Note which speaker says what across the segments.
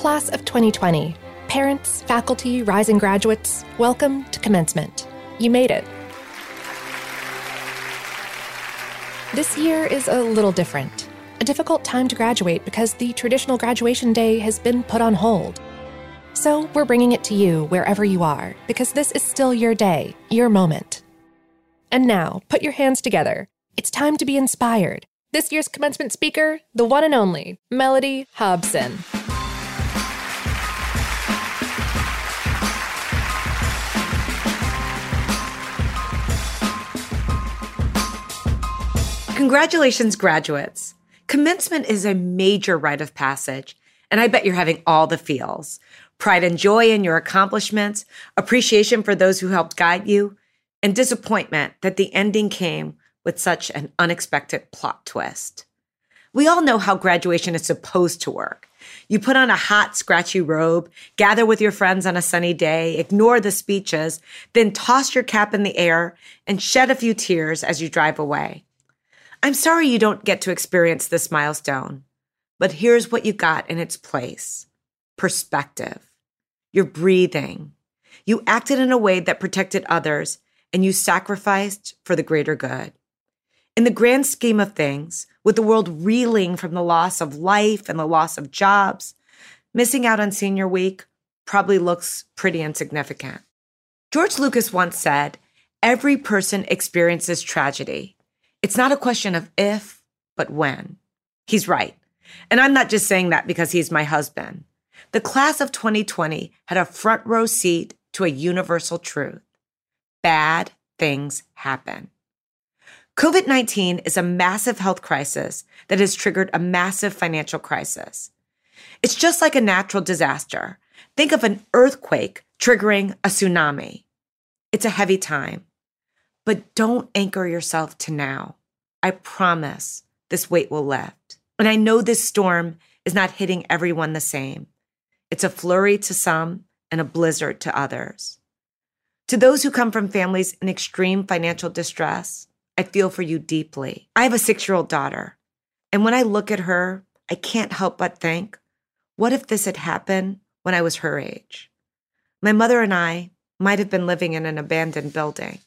Speaker 1: Class of 2020. Parents, faculty, rising graduates, welcome to commencement. You made it. This year is a little different. A difficult time to graduate because the traditional graduation day has been put on hold. So we're bringing it to you wherever you are because this is still your day, your moment. And now, put your hands together. It's time to be inspired. This year's commencement speaker, the one and only, Mellody Hobson.
Speaker 2: Congratulations, graduates. Commencement is a major rite of passage, and I bet you're having all the feels pride and joy in your accomplishments, appreciation for those who helped guide you, and disappointment that the ending came with such an unexpected plot twist. We all know how graduation is supposed to work. You put on a hot, scratchy robe, gather with your friends on a sunny day, ignore the speeches, then toss your cap in the air and shed a few tears as you drive away. I'm sorry you don't get to experience this milestone, but here's what you got in its place perspective. You're breathing. You acted in a way that protected others and you sacrificed for the greater good. In the grand scheme of things, with the world reeling from the loss of life and the loss of jobs, missing out on senior week probably looks pretty insignificant. George Lucas once said, Every person experiences tragedy. It's not a question of if, but when. He's right. And I'm not just saying that because he's my husband. The class of 2020 had a front row seat to a universal truth. Bad things happen. COVID 19 is a massive health crisis that has triggered a massive financial crisis. It's just like a natural disaster. Think of an earthquake triggering a tsunami. It's a heavy time. But don't anchor yourself to now. I promise this weight will lift. And I know this storm is not hitting everyone the same. It's a flurry to some and a blizzard to others. To those who come from families in extreme financial distress, I feel for you deeply. I have a six year old daughter, and when I look at her, I can't help but think, what if this had happened when I was her age? My mother and I might have been living in an abandoned building.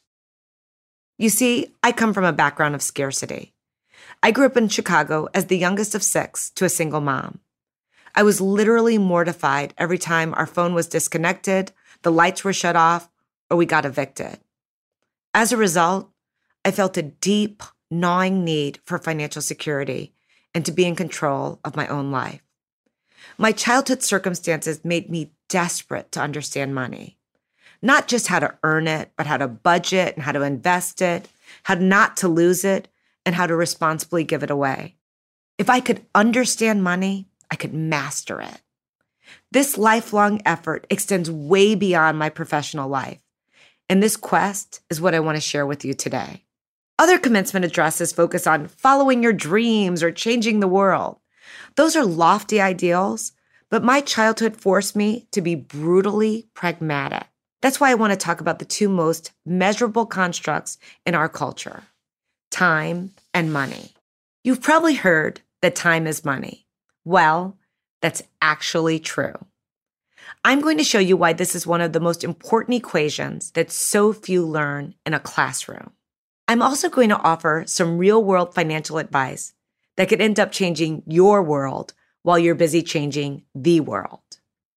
Speaker 2: You see, I come from a background of scarcity. I grew up in Chicago as the youngest of six to a single mom. I was literally mortified every time our phone was disconnected, the lights were shut off, or we got evicted. As a result, I felt a deep, gnawing need for financial security and to be in control of my own life. My childhood circumstances made me desperate to understand money not just how to earn it, but how to budget and how to invest it, how not to lose it, and how to responsibly give it away. If I could understand money, I could master it. This lifelong effort extends way beyond my professional life. And this quest is what I want to share with you today. Other commencement addresses focus on following your dreams or changing the world. Those are lofty ideals, but my childhood forced me to be brutally pragmatic. That's why I want to talk about the two most measurable constructs in our culture time and money. You've probably heard that time is money. Well, that's actually true. I'm going to show you why this is one of the most important equations that so few learn in a classroom. I'm also going to offer some real world financial advice that could end up changing your world while you're busy changing the world.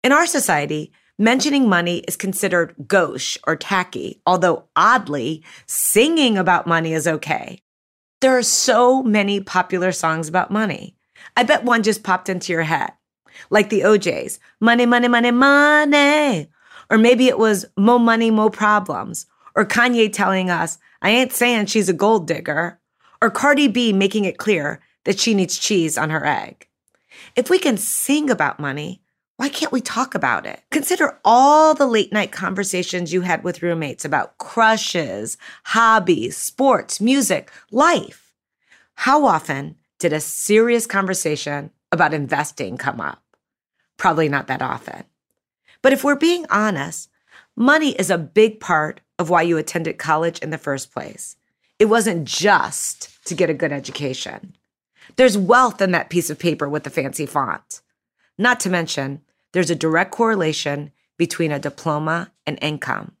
Speaker 2: In our society, mentioning money is considered gauche or tacky, although oddly, singing about money is okay. There are so many popular songs about money. I bet one just popped into your head like the O'Jays, money, money, money, money. Or maybe it was mo money, mo problems. Or Kanye telling us, I ain't saying she's a gold digger. Or Cardi B making it clear that she needs cheese on her egg. If we can sing about money, why can't we talk about it? Consider all the late night conversations you had with roommates about crushes, hobbies, sports, music, life. How often did a serious conversation about investing come up? Probably not that often. But if we're being honest, money is a big part of why you attended college in the first place. It wasn't just to get a good education. There's wealth in that piece of paper with the fancy font. Not to mention, there's a direct correlation between a diploma and income.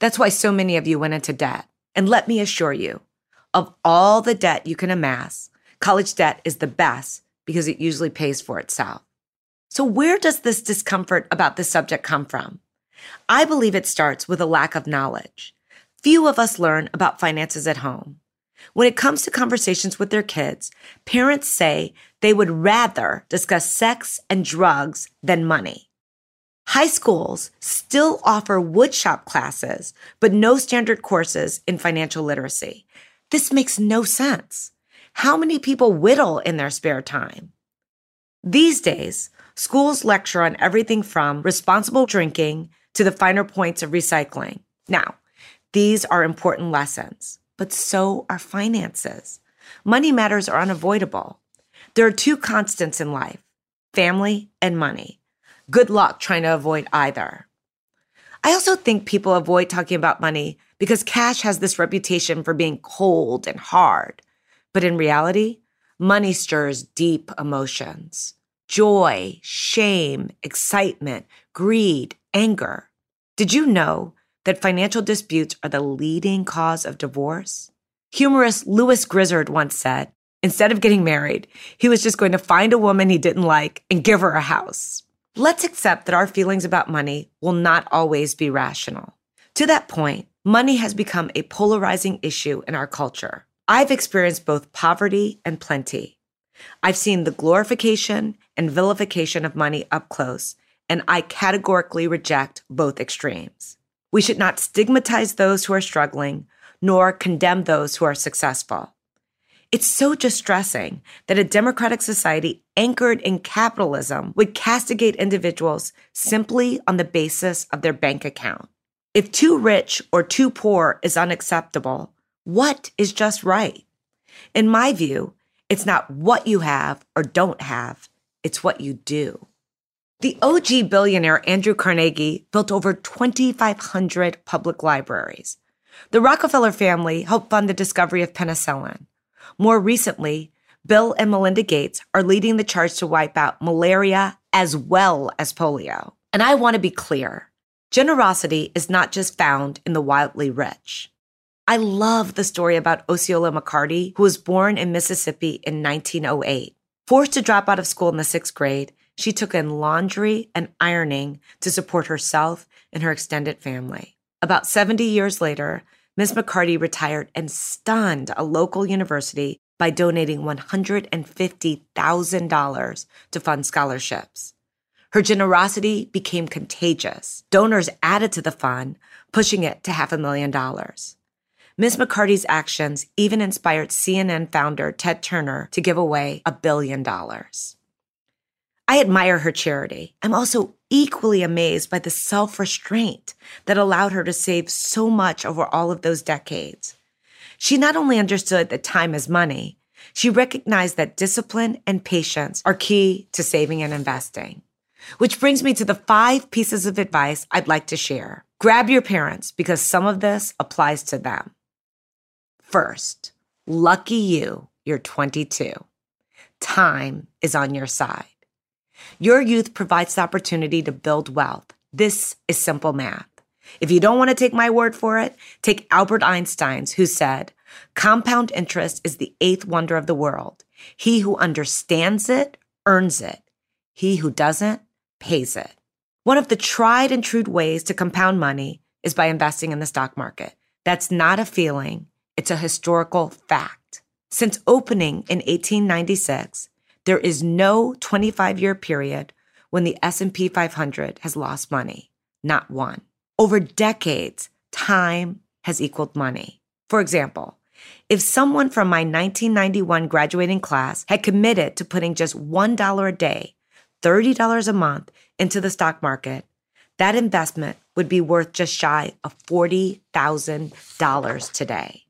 Speaker 2: That's why so many of you went into debt. And let me assure you, of all the debt you can amass, college debt is the best because it usually pays for itself. So, where does this discomfort about this subject come from? I believe it starts with a lack of knowledge. Few of us learn about finances at home. When it comes to conversations with their kids, parents say they would rather discuss sex and drugs than money. High schools still offer woodshop classes, but no standard courses in financial literacy. This makes no sense. How many people whittle in their spare time? These days, Schools lecture on everything from responsible drinking to the finer points of recycling. Now, these are important lessons, but so are finances. Money matters are unavoidable. There are two constants in life family and money. Good luck trying to avoid either. I also think people avoid talking about money because cash has this reputation for being cold and hard. But in reality, money stirs deep emotions joy, shame, excitement, greed, anger. Did you know that financial disputes are the leading cause of divorce? Humorist Lewis Grizzard once said, instead of getting married, he was just going to find a woman he didn't like and give her a house. Let's accept that our feelings about money will not always be rational. To that point, money has become a polarizing issue in our culture. I've experienced both poverty and plenty. I've seen the glorification and vilification of money up close, and I categorically reject both extremes. We should not stigmatize those who are struggling, nor condemn those who are successful. It's so distressing that a democratic society anchored in capitalism would castigate individuals simply on the basis of their bank account. If too rich or too poor is unacceptable, what is just right? In my view, it's not what you have or don't have, it's what you do. The OG billionaire Andrew Carnegie built over 2,500 public libraries. The Rockefeller family helped fund the discovery of penicillin. More recently, Bill and Melinda Gates are leading the charge to wipe out malaria as well as polio. And I want to be clear generosity is not just found in the wildly rich. I love the story about Osceola McCarty, who was born in Mississippi in 1908. Forced to drop out of school in the sixth grade, she took in laundry and ironing to support herself and her extended family. About 70 years later, Miss McCarty retired and stunned a local university by donating $150,000 to fund scholarships. Her generosity became contagious. Donors added to the fund, pushing it to half a million dollars. Ms. McCarty's actions even inspired CNN founder Ted Turner to give away a billion dollars. I admire her charity. I'm also equally amazed by the self restraint that allowed her to save so much over all of those decades. She not only understood that time is money, she recognized that discipline and patience are key to saving and investing. Which brings me to the five pieces of advice I'd like to share. Grab your parents because some of this applies to them. First, lucky you, you're 22. Time is on your side. Your youth provides the opportunity to build wealth. This is simple math. If you don't want to take my word for it, take Albert Einstein's, who said, Compound interest is the eighth wonder of the world. He who understands it earns it. He who doesn't pays it. One of the tried and true ways to compound money is by investing in the stock market. That's not a feeling, it's a historical fact. Since opening in 1896, there is no 25-year period when the S&P 500 has lost money, not one. Over decades, time has equaled money. For example, if someone from my 1991 graduating class had committed to putting just $1 a day, $30 a month into the stock market, that investment would be worth just shy of $40,000 today.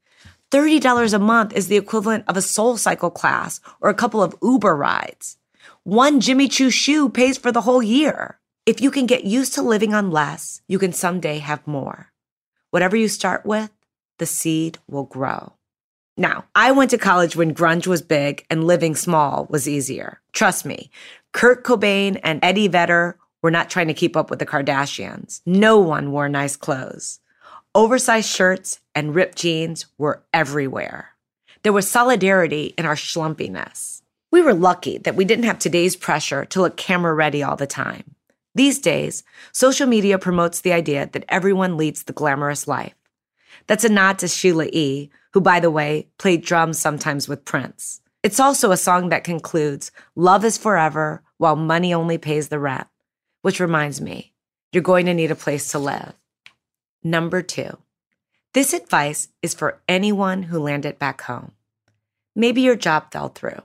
Speaker 2: $30 a month is the equivalent of a soul cycle class or a couple of Uber rides. One Jimmy Choo shoe pays for the whole year. If you can get used to living on less, you can someday have more. Whatever you start with, the seed will grow. Now, I went to college when grunge was big and living small was easier. Trust me, Kurt Cobain and Eddie Vedder were not trying to keep up with the Kardashians. No one wore nice clothes. Oversized shirts and ripped jeans were everywhere. There was solidarity in our schlumpiness. We were lucky that we didn't have today's pressure to look camera ready all the time. These days, social media promotes the idea that everyone leads the glamorous life. That's a nod to Sheila E., who, by the way, played drums sometimes with Prince. It's also a song that concludes, Love is forever while money only pays the rent. Which reminds me, you're going to need a place to live. Number two, this advice is for anyone who landed back home. Maybe your job fell through.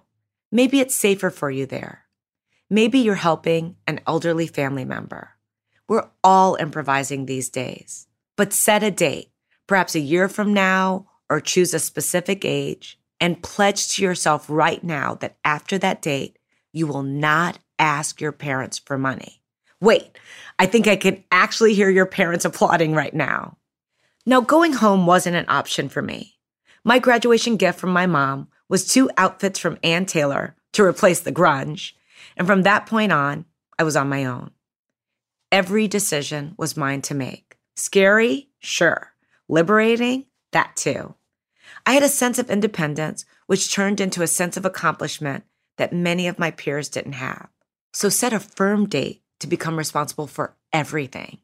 Speaker 2: Maybe it's safer for you there. Maybe you're helping an elderly family member. We're all improvising these days, but set a date, perhaps a year from now, or choose a specific age and pledge to yourself right now that after that date, you will not ask your parents for money. Wait, I think I can actually hear your parents applauding right now. Now, going home wasn't an option for me. My graduation gift from my mom was two outfits from Ann Taylor to replace the grunge and from that point on, I was on my own. Every decision was mine to make. Scary? Sure. Liberating? That too. I had a sense of independence, which turned into a sense of accomplishment that many of my peers didn't have. So set a firm date to become responsible for everything.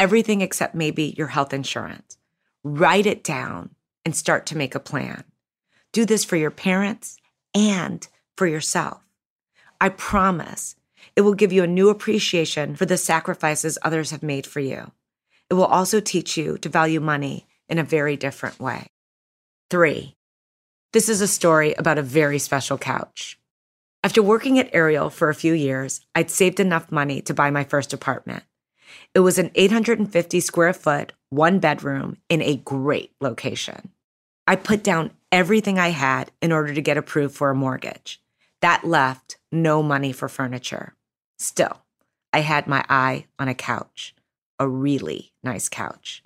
Speaker 2: Everything except maybe your health insurance. Write it down and start to make a plan. Do this for your parents and for yourself. I promise it will give you a new appreciation for the sacrifices others have made for you. It will also teach you to value money in a very different way. Three, this is a story about a very special couch. After working at Ariel for a few years, I'd saved enough money to buy my first apartment. It was an 850 square foot, one bedroom in a great location. I put down everything I had in order to get approved for a mortgage. That left no money for furniture. Still, I had my eye on a couch, a really nice couch.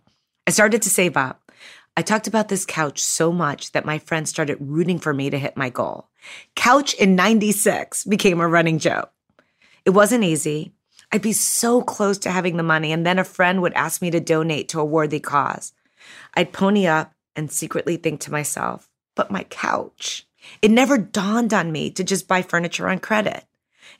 Speaker 2: I started to save up. I talked about this couch so much that my friends started rooting for me to hit my goal. Couch in 96 became a running joke. It wasn't easy. I'd be so close to having the money, and then a friend would ask me to donate to a worthy cause. I'd pony up and secretly think to myself, but my couch. It never dawned on me to just buy furniture on credit.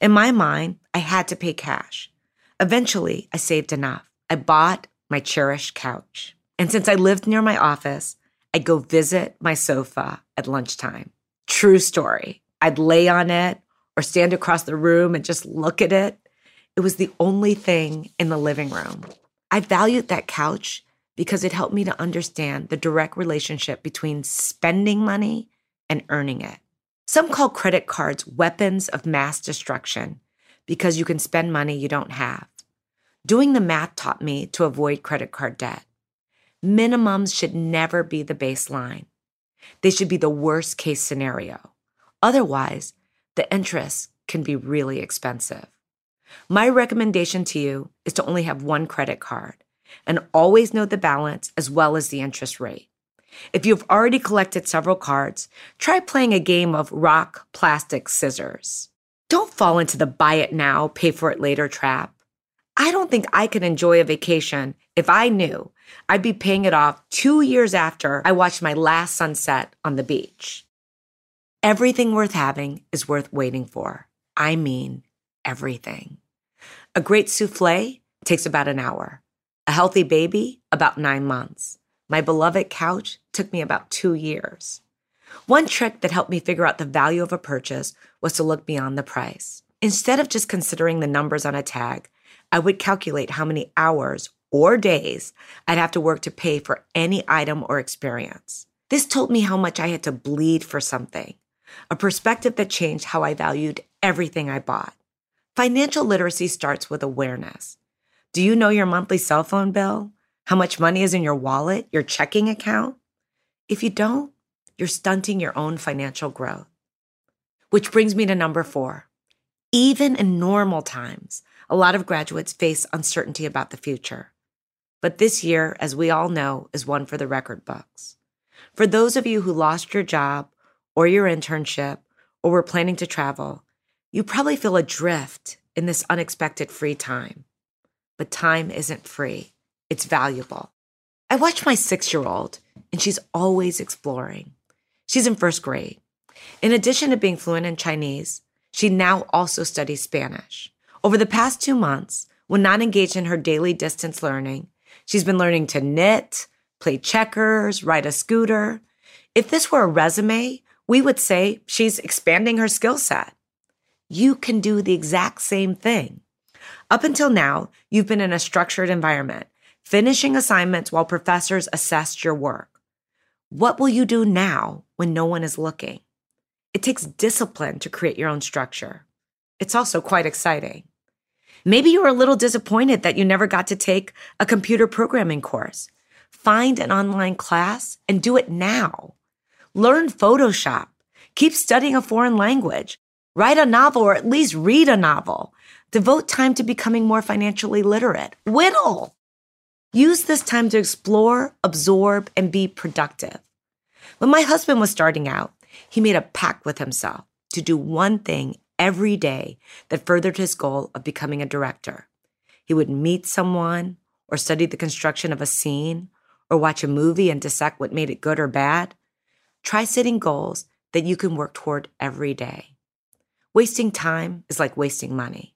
Speaker 2: In my mind, I had to pay cash. Eventually, I saved enough. I bought my cherished couch. And since I lived near my office, I'd go visit my sofa at lunchtime. True story. I'd lay on it or stand across the room and just look at it. It was the only thing in the living room. I valued that couch because it helped me to understand the direct relationship between spending money and earning it. Some call credit cards weapons of mass destruction because you can spend money you don't have. Doing the math taught me to avoid credit card debt. Minimums should never be the baseline. They should be the worst case scenario. Otherwise, the interest can be really expensive. My recommendation to you is to only have one credit card and always know the balance as well as the interest rate. If you've already collected several cards, try playing a game of rock, plastic, scissors. Don't fall into the buy it now, pay for it later trap. I don't think I could enjoy a vacation if I knew I'd be paying it off two years after I watched my last sunset on the beach. Everything worth having is worth waiting for. I mean, everything. A great souffle takes about an hour. A healthy baby, about nine months. My beloved couch took me about two years. One trick that helped me figure out the value of a purchase was to look beyond the price. Instead of just considering the numbers on a tag, I would calculate how many hours or days I'd have to work to pay for any item or experience. This told me how much I had to bleed for something, a perspective that changed how I valued everything I bought. Financial literacy starts with awareness. Do you know your monthly cell phone bill? How much money is in your wallet, your checking account? If you don't, you're stunting your own financial growth. Which brings me to number four. Even in normal times, a lot of graduates face uncertainty about the future. But this year, as we all know, is one for the record books. For those of you who lost your job or your internship or were planning to travel, you probably feel adrift in this unexpected free time. But time isn't free, it's valuable. I watch my six year old, and she's always exploring. She's in first grade. In addition to being fluent in Chinese, she now also studies Spanish. Over the past two months, when not engaged in her daily distance learning, She's been learning to knit, play checkers, ride a scooter. If this were a resume, we would say she's expanding her skill set. You can do the exact same thing. Up until now, you've been in a structured environment, finishing assignments while professors assessed your work. What will you do now when no one is looking? It takes discipline to create your own structure. It's also quite exciting. Maybe you were a little disappointed that you never got to take a computer programming course. Find an online class and do it now. Learn Photoshop. Keep studying a foreign language. Write a novel or at least read a novel. Devote time to becoming more financially literate. Whittle. Use this time to explore, absorb, and be productive. When my husband was starting out, he made a pact with himself to do one thing every day that furthered his goal of becoming a director. He would meet someone or study the construction of a scene or watch a movie and dissect what made it good or bad. Try setting goals that you can work toward every day. Wasting time is like wasting money.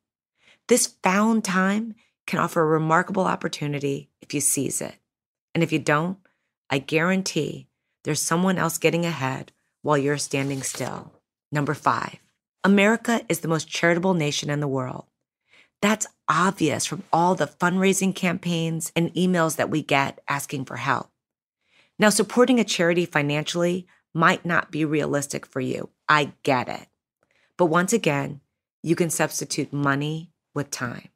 Speaker 2: This found time can offer a remarkable opportunity if you seize it. And if you don't, I guarantee there's someone else getting ahead while you're standing still. Number five, America is the most charitable nation in the world. That's obvious from all the fundraising campaigns and emails that we get asking for help. Now, supporting a charity financially might not be realistic for you. I get it. But once again, you can substitute money with time.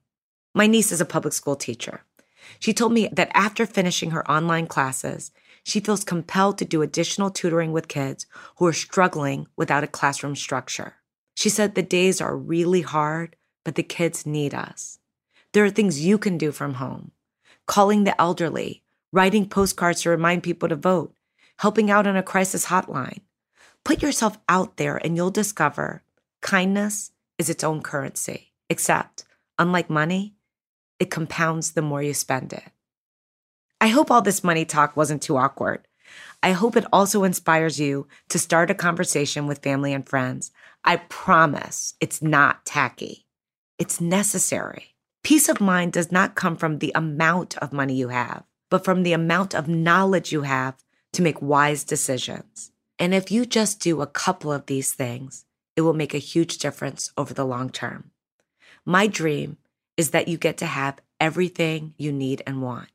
Speaker 2: My niece is a public school teacher. She told me that after finishing her online classes, she feels compelled to do additional tutoring with kids who are struggling without a classroom structure. She said the days are really hard, but the kids need us. There are things you can do from home calling the elderly, writing postcards to remind people to vote, helping out on a crisis hotline. Put yourself out there and you'll discover kindness is its own currency, except, unlike money, it compounds the more you spend it. I hope all this money talk wasn't too awkward. I hope it also inspires you to start a conversation with family and friends. I promise it's not tacky. It's necessary. Peace of mind does not come from the amount of money you have, but from the amount of knowledge you have to make wise decisions. And if you just do a couple of these things, it will make a huge difference over the long term. My dream is that you get to have everything you need and want.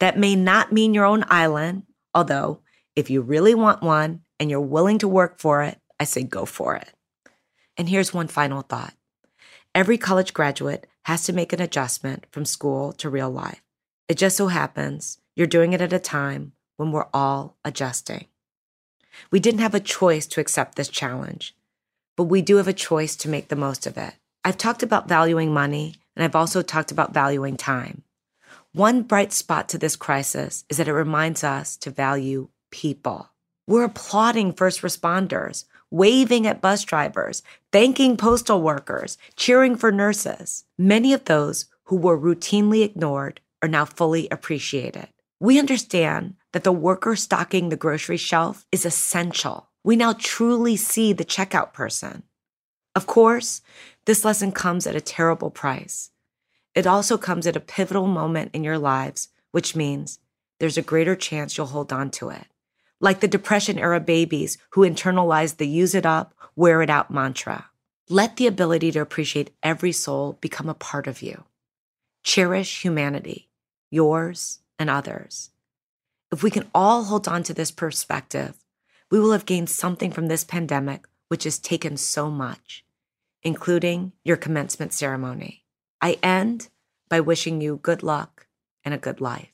Speaker 2: That may not mean your own island Although, if you really want one and you're willing to work for it, I say go for it. And here's one final thought every college graduate has to make an adjustment from school to real life. It just so happens you're doing it at a time when we're all adjusting. We didn't have a choice to accept this challenge, but we do have a choice to make the most of it. I've talked about valuing money, and I've also talked about valuing time. One bright spot to this crisis is that it reminds us to value people. We're applauding first responders, waving at bus drivers, thanking postal workers, cheering for nurses. Many of those who were routinely ignored are now fully appreciated. We understand that the worker stocking the grocery shelf is essential. We now truly see the checkout person. Of course, this lesson comes at a terrible price. It also comes at a pivotal moment in your lives, which means there's a greater chance you'll hold on to it. Like the Depression era babies who internalized the use it up, wear it out mantra. Let the ability to appreciate every soul become a part of you. Cherish humanity, yours and others. If we can all hold on to this perspective, we will have gained something from this pandemic, which has taken so much, including your commencement ceremony. I end by wishing you good luck and a good life.